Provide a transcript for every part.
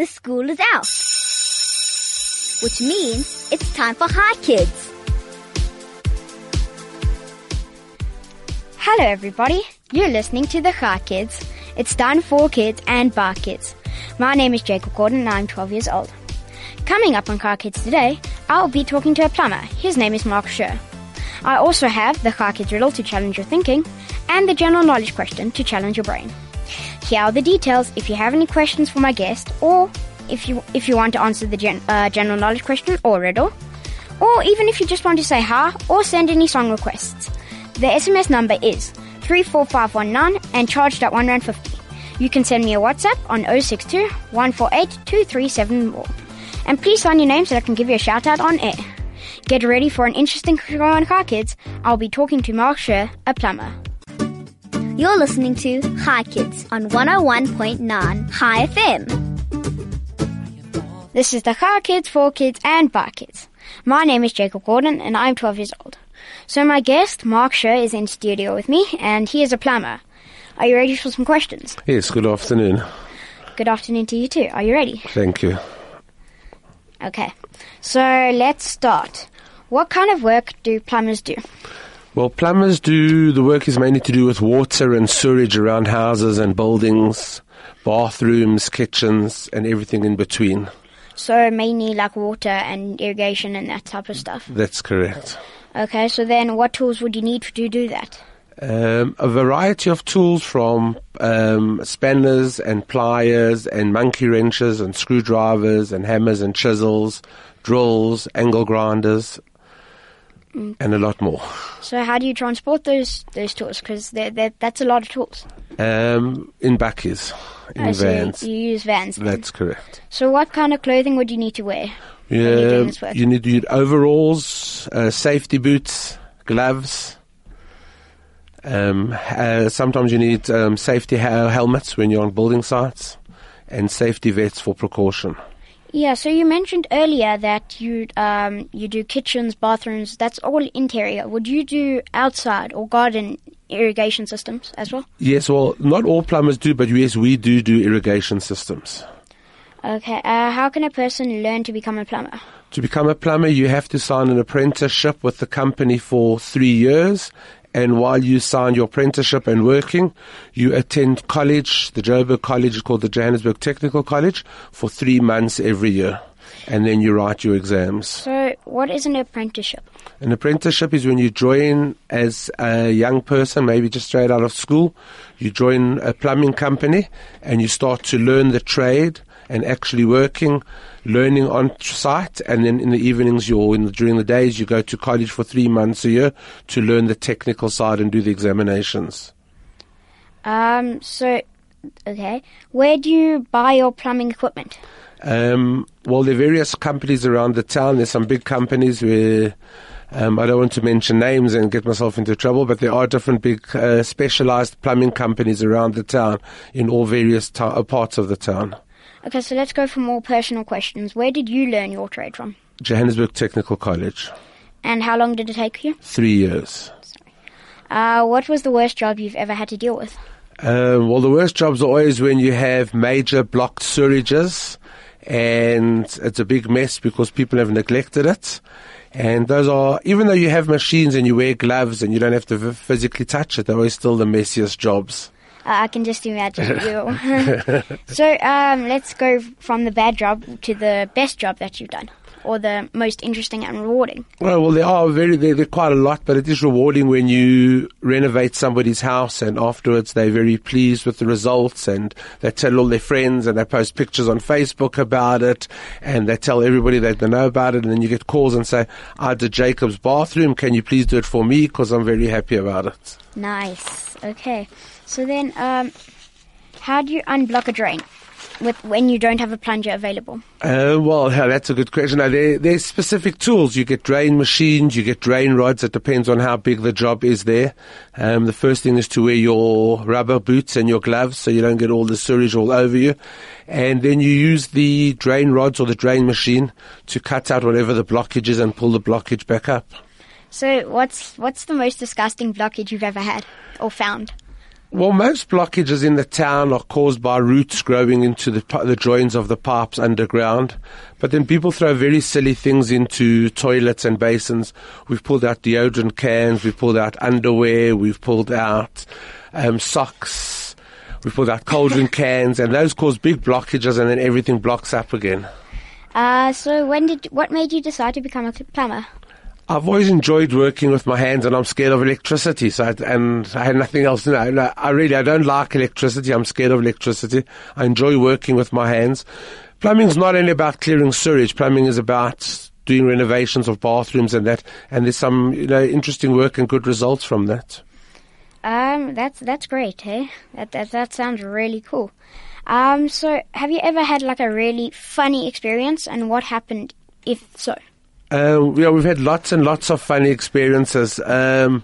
the school is out. Which means it's time for Hi Kids. Hello, everybody. You're listening to the Hi Kids. It's done for kids and bar kids. My name is Jacob Gordon and I'm 12 years old. Coming up on Car Kids today, I'll be talking to a plumber. His name is Mark Sher. I also have the Car Kids riddle to challenge your thinking and the general knowledge question to challenge your brain. Here are the details if you have any questions for my guest or if you if you want to answer the gen, uh, general knowledge question or riddle, or even if you just want to say hi or send any song requests. The SMS number is 34519 and charged at 1 Rand 50. You can send me a WhatsApp on 062 148 2374. And please sign your name so I can give you a shout out on air. Get ready for an interesting show on Car Kids. I'll be talking to Mark Sher, a plumber. You're listening to Hi Kids on 101.9 Hi FM. This is the Car Kids, for Kids, and Bar Kids. My name is Jacob Gordon, and I'm 12 years old. So my guest, Mark Sher, is in studio with me, and he is a plumber. Are you ready for some questions? Yes, good afternoon. Good afternoon to you too. Are you ready? Thank you. Okay. So let's start. What kind of work do plumbers do? Well, plumbers do, the work is mainly to do with water and sewage around houses and buildings, bathrooms, kitchens, and everything in between. So mainly like water and irrigation and that type of stuff. That's correct. Okay, so then what tools would you need to do that? Um, a variety of tools from um, spanners and pliers and monkey wrenches and screwdrivers and hammers and chisels, drills, angle grinders, and a lot more. So how do you transport those those tools? Because that's a lot of tools. Um, in bakkies, in Oh, so vans. you use vans. then. That's correct. So what kind of clothing would you need to wear? Yeah, you need to use overalls, uh, safety boots, gloves. Um, uh, sometimes you need um, safety ha- helmets when you're on building sites, and safety vests for precaution. Yeah, so you mentioned earlier that you um you do kitchens, bathrooms. That's all interior. Would you do outside or garden irrigation systems as well? Yes, well, not all plumbers do, but yes, we do do irrigation systems. Okay. Uh, how can a person learn to become a plumber? To become a plumber, you have to sign an apprenticeship with the company for three years. And while you sign your apprenticeship and working, you attend college, the Joburg College is called the Johannesburg Technical College, for three months every year. And then you write your exams. So, what is an apprenticeship? An apprenticeship is when you join as a young person, maybe just straight out of school. You join a plumbing company and you start to learn the trade and actually working, learning on site. And then in the evenings, you're in the, during the days, you go to college for three months a year to learn the technical side and do the examinations. Um. So, okay. Where do you buy your plumbing equipment? Um, well, there are various companies around the town. There's some big companies where um, I don't want to mention names and get myself into trouble, but there are different big uh, specialized plumbing companies around the town in all various to- uh, parts of the town. Okay. So let's go for more personal questions. Where did you learn your trade from? Johannesburg Technical College, And how long did it take you? three years. Uh, what was the worst job you've ever had to deal with? Um, well, the worst jobs are always when you have major blocked sewages, and it's a big mess because people have neglected it. And those are, even though you have machines and you wear gloves and you don't have to physically touch it, they're always still the messiest jobs. Uh, I can just imagine you. so um, let's go from the bad job to the best job that you've done, or the most interesting and rewarding. Well, well, there are very, there, there are quite a lot, but it is rewarding when you renovate somebody's house and afterwards they're very pleased with the results and they tell all their friends and they post pictures on Facebook about it and they tell everybody that they know about it and then you get calls and say, I did Jacob's bathroom, can you please do it for me because I'm very happy about it. Nice. Okay. So then, um, how do you unblock a drain with when you don't have a plunger available? Uh, well, yeah, that's a good question. Now, there, there's specific tools. You get drain machines, you get drain rods. It depends on how big the job is there. Um, the first thing is to wear your rubber boots and your gloves so you don't get all the sewage all over you. And then you use the drain rods or the drain machine to cut out whatever the blockage is and pull the blockage back up. So what's what's the most disgusting blockage you've ever had or found? Well, most blockages in the town are caused by roots growing into the, the joins of the pipes underground. But then people throw very silly things into toilets and basins. We've pulled out deodorant cans, we've pulled out underwear, we've pulled out um, socks, we've pulled out cold drink cans, and those cause big blockages, and then everything blocks up again. Uh, so when did what made you decide to become a plumber? I've always enjoyed working with my hands, and I'm scared of electricity. So, I, and I had nothing else I really, I don't like electricity. I'm scared of electricity. I enjoy working with my hands. Plumbing's not only about clearing sewage. Plumbing is about doing renovations of bathrooms and that. And there's some, you know, interesting work and good results from that. Um, that's that's great, hey? That that that sounds really cool. Um, so have you ever had like a really funny experience, and what happened if so? Uh, yeah, we've had lots and lots of funny experiences. Um,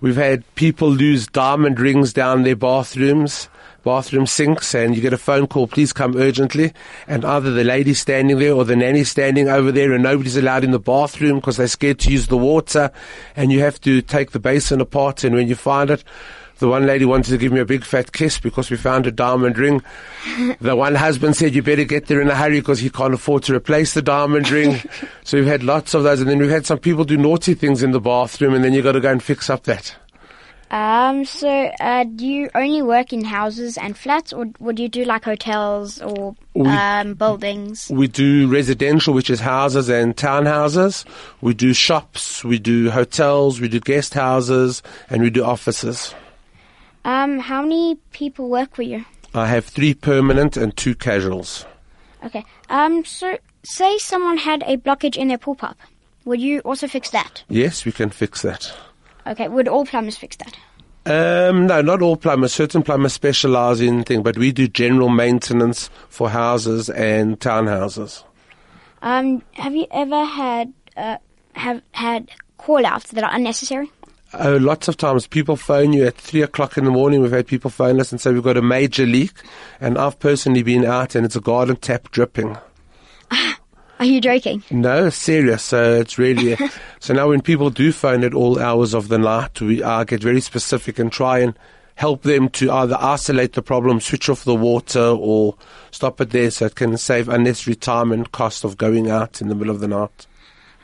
we've had people lose diamond rings down their bathrooms, bathroom sinks, and you get a phone call, please come urgently. And either the lady's standing there or the nanny's standing over there, and nobody's allowed in the bathroom because they're scared to use the water. And you have to take the basin apart, and when you find it, the one lady wanted to give me a big fat kiss because we found a diamond ring. the one husband said, you better get there in a hurry because he can't afford to replace the diamond ring. so we've had lots of those. And then we've had some people do naughty things in the bathroom and then you've got to go and fix up that. Um, so uh, do you only work in houses and flats, or would you do like hotels or We- um, buildings? We do residential, which is houses and townhouses. We do shops, we do hotels, we do guest houses, and we do offices. Um, how many people work for you? I have three permanent and two casuals. Okay. Um, so say someone had a blockage in their pool pipe, would you also fix that? Yes, we can fix that. Okay. Would all plumbers fix that? Um, no, not all plumbers. Certain plumbers specialize in things, but we do general maintenance for houses and townhouses. Um, have you ever had uh, have had call outs that are unnecessary? Oh, lots of times people phone you at three o'clock in the morning. We've had people phone us and say we've got a major leak, and I've personally been out and it's a garden tap dripping. Are you joking? No, serious. So it's really so now when people do phone at all hours of the night, we uh, get very specific and try and help them to either isolate the problem, switch off the water, or stop it there so it can save unnecessary time and cost of going out in the middle of the night.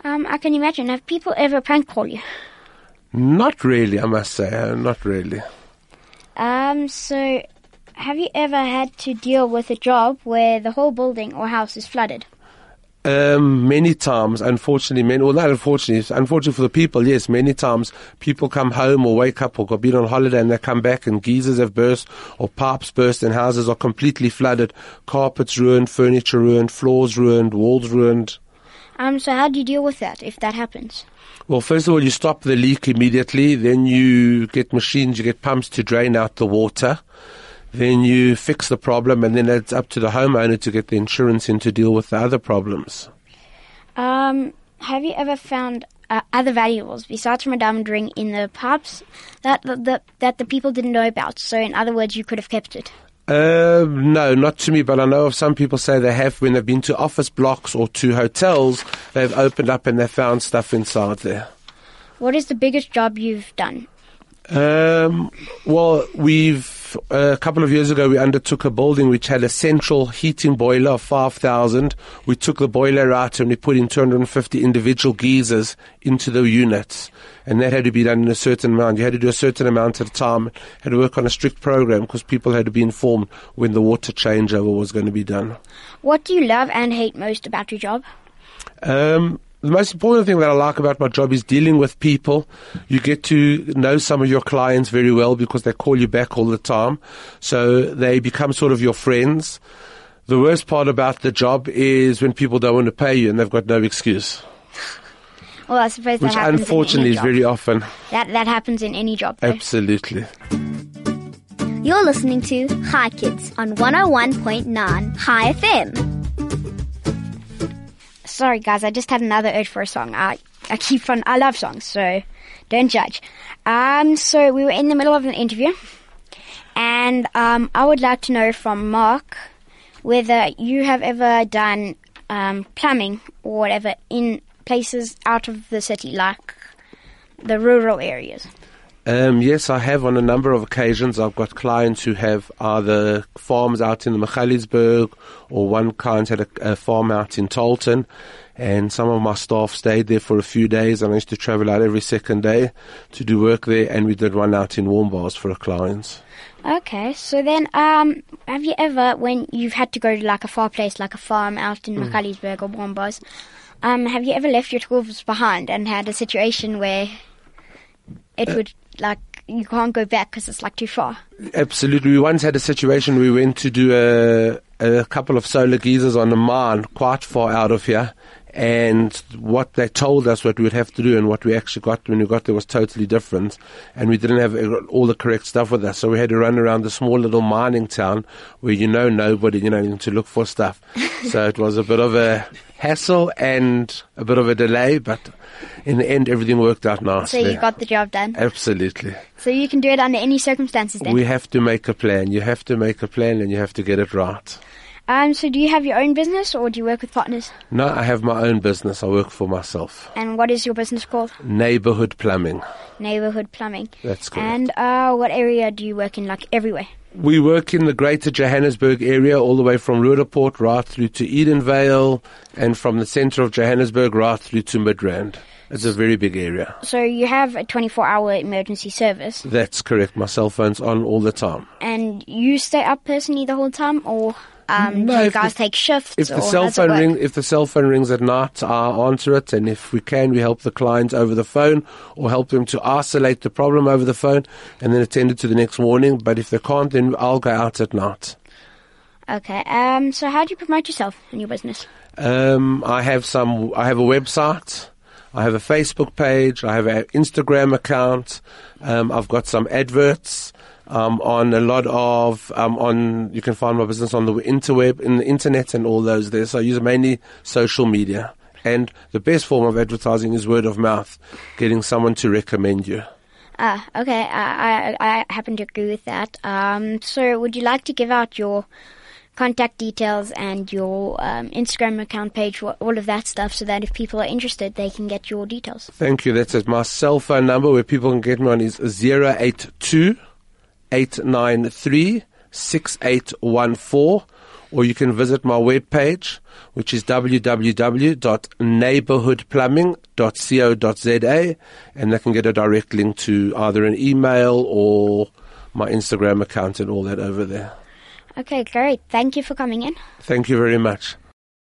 Um, I can imagine. Have people ever prank call you? Not really, I must say. uh, Not really. Um, so have you ever had to deal with a job where the whole building or house is flooded? Um, many times, unfortunately, many, well, not unfortunately, unfortunately for the people, yes, many times people come home or wake up or got been on holiday and they come back and geysers have burst or pipes burst and houses are completely flooded, carpets ruined, furniture ruined, floors ruined, walls ruined. Um, so how do you deal with that if that happens? Well, first of all, you stop the leak immediately. Then you get machines, you get pumps to drain out the water. Then you fix the problem, and then it's up to the homeowner to get the insurance in to deal with the other problems. Um, have you ever found uh, other valuables besides from a diamond ring in the pipes that the, that the people didn't know about? So, in other words, you could have kept it. Um, no, not to me, but I know of some people say they have when they've been to office blocks or to hotels, they've opened up and they found stuff inside there. What is the biggest job you've done? Um, well, we've uh, a couple of years ago we undertook a building which had a central heating boiler of five thousand. We took the boiler out and we put in two hundred and fifty individual geysers into the units, and that had to be done in a certain amount. You had to do a certain amount at a time. Had to work on a strict program because people had to be informed when the water changeover was going to be done. What do you love and hate most about your job? Um, the most important thing that I like about my job is dealing with people. You get to know some of your clients very well because they call you back all the time. So they become sort of your friends. The worst part about the job is when people don't want to pay you and they've got no excuse, Well, I suppose that which happens unfortunately is very often. that that happens in any job. though. Absolutely. You're listening to Hi Kids on 101.9 Hi FM. Sorry, guys, I just had another urge for a song. I I keep on. I love songs, so don't judge. Um, so we were in the middle of an interview, and um, I would like to know from Mark whether you have ever done um, plumbing or whatever in places out of the city, like the rural areas. Um, yes, I have on a number of occasions. I've got clients who have either farms out in the Magaliesburg or one client had a, a farm out in Tarlton and some of my staff stayed there for a few days and I used to travel out every second day to do work there and we did one out in Warmbaths for a client. Okay, so then, um, have you ever, when you've had to go to like a far place, like a farm out in mm. or Warmbaths, um, have you ever left your tools behind and had a situation where it would like you can't go back because it's like too far? Absolutely. We once had a situation we went to do a a couple of solar geysers on a mine quite far out of here, and what they told us what we would have to do and what we actually got when we got there was totally different. And we didn't have uh, all the correct stuff with us. So we had to run around the small little mining town where you know nobody you know to look for stuff. So it was a bit of a hassle and a bit of a delay but in the end everything worked out nicely so you got the job done? Absolutely. So you can do it under any circumstances then? We have to make a plan. You have to make a plan and you have to get it right um, so do you have your own business or do you work with partners? No, I have my own business. I work for myself. And what is your business called? Neighborhood Plumbing. Neighborhood Plumbing. That's correct. And uh, what area do you work in, like everywhere? We work in the greater Johannesburg area, all the way from Roodepoort right through to Edenvale, and from the centre of Johannesburg right through to Midrand. It's a very big area. So you have a 24-hour emergency service? That's correct. My cell phone's on all the time. And you stay up personally the whole time, or um, no, do you guys the, take shifts? If the cell phone ring, if the cell phone rings at night, I answer it, and if we can, we help the client over the phone or help them to isolate the problem over the phone, and then attend it to the next morning. But if they can't, then I'll go out at night. Okay. Um. So, how do you promote yourself and your business? Um. I have some. I have a website. I have a Facebook page. I have an Instagram account. Um, I've got some adverts um, on a lot of um, on. You can find my business on the interweb, in the internet, and all those there. So I use mainly social media, and the best form of advertising is word of mouth, getting someone to recommend you. Ah, okay. I, I, I happen to agree with that. Um, so, would you like to give out your contact details and your um, Instagram account page, all of that stuff, so that if people are interested, they can get your details? Thank you. That's it. My cell phone number where people can get me on is 082 893 6814 or you can visit my webpage, which is www.neighborhoodplumbing.co.za, and they can get a direct link to either an email or my Instagram account and all that over there. Okay, great. Thank you for coming in. Thank you very much.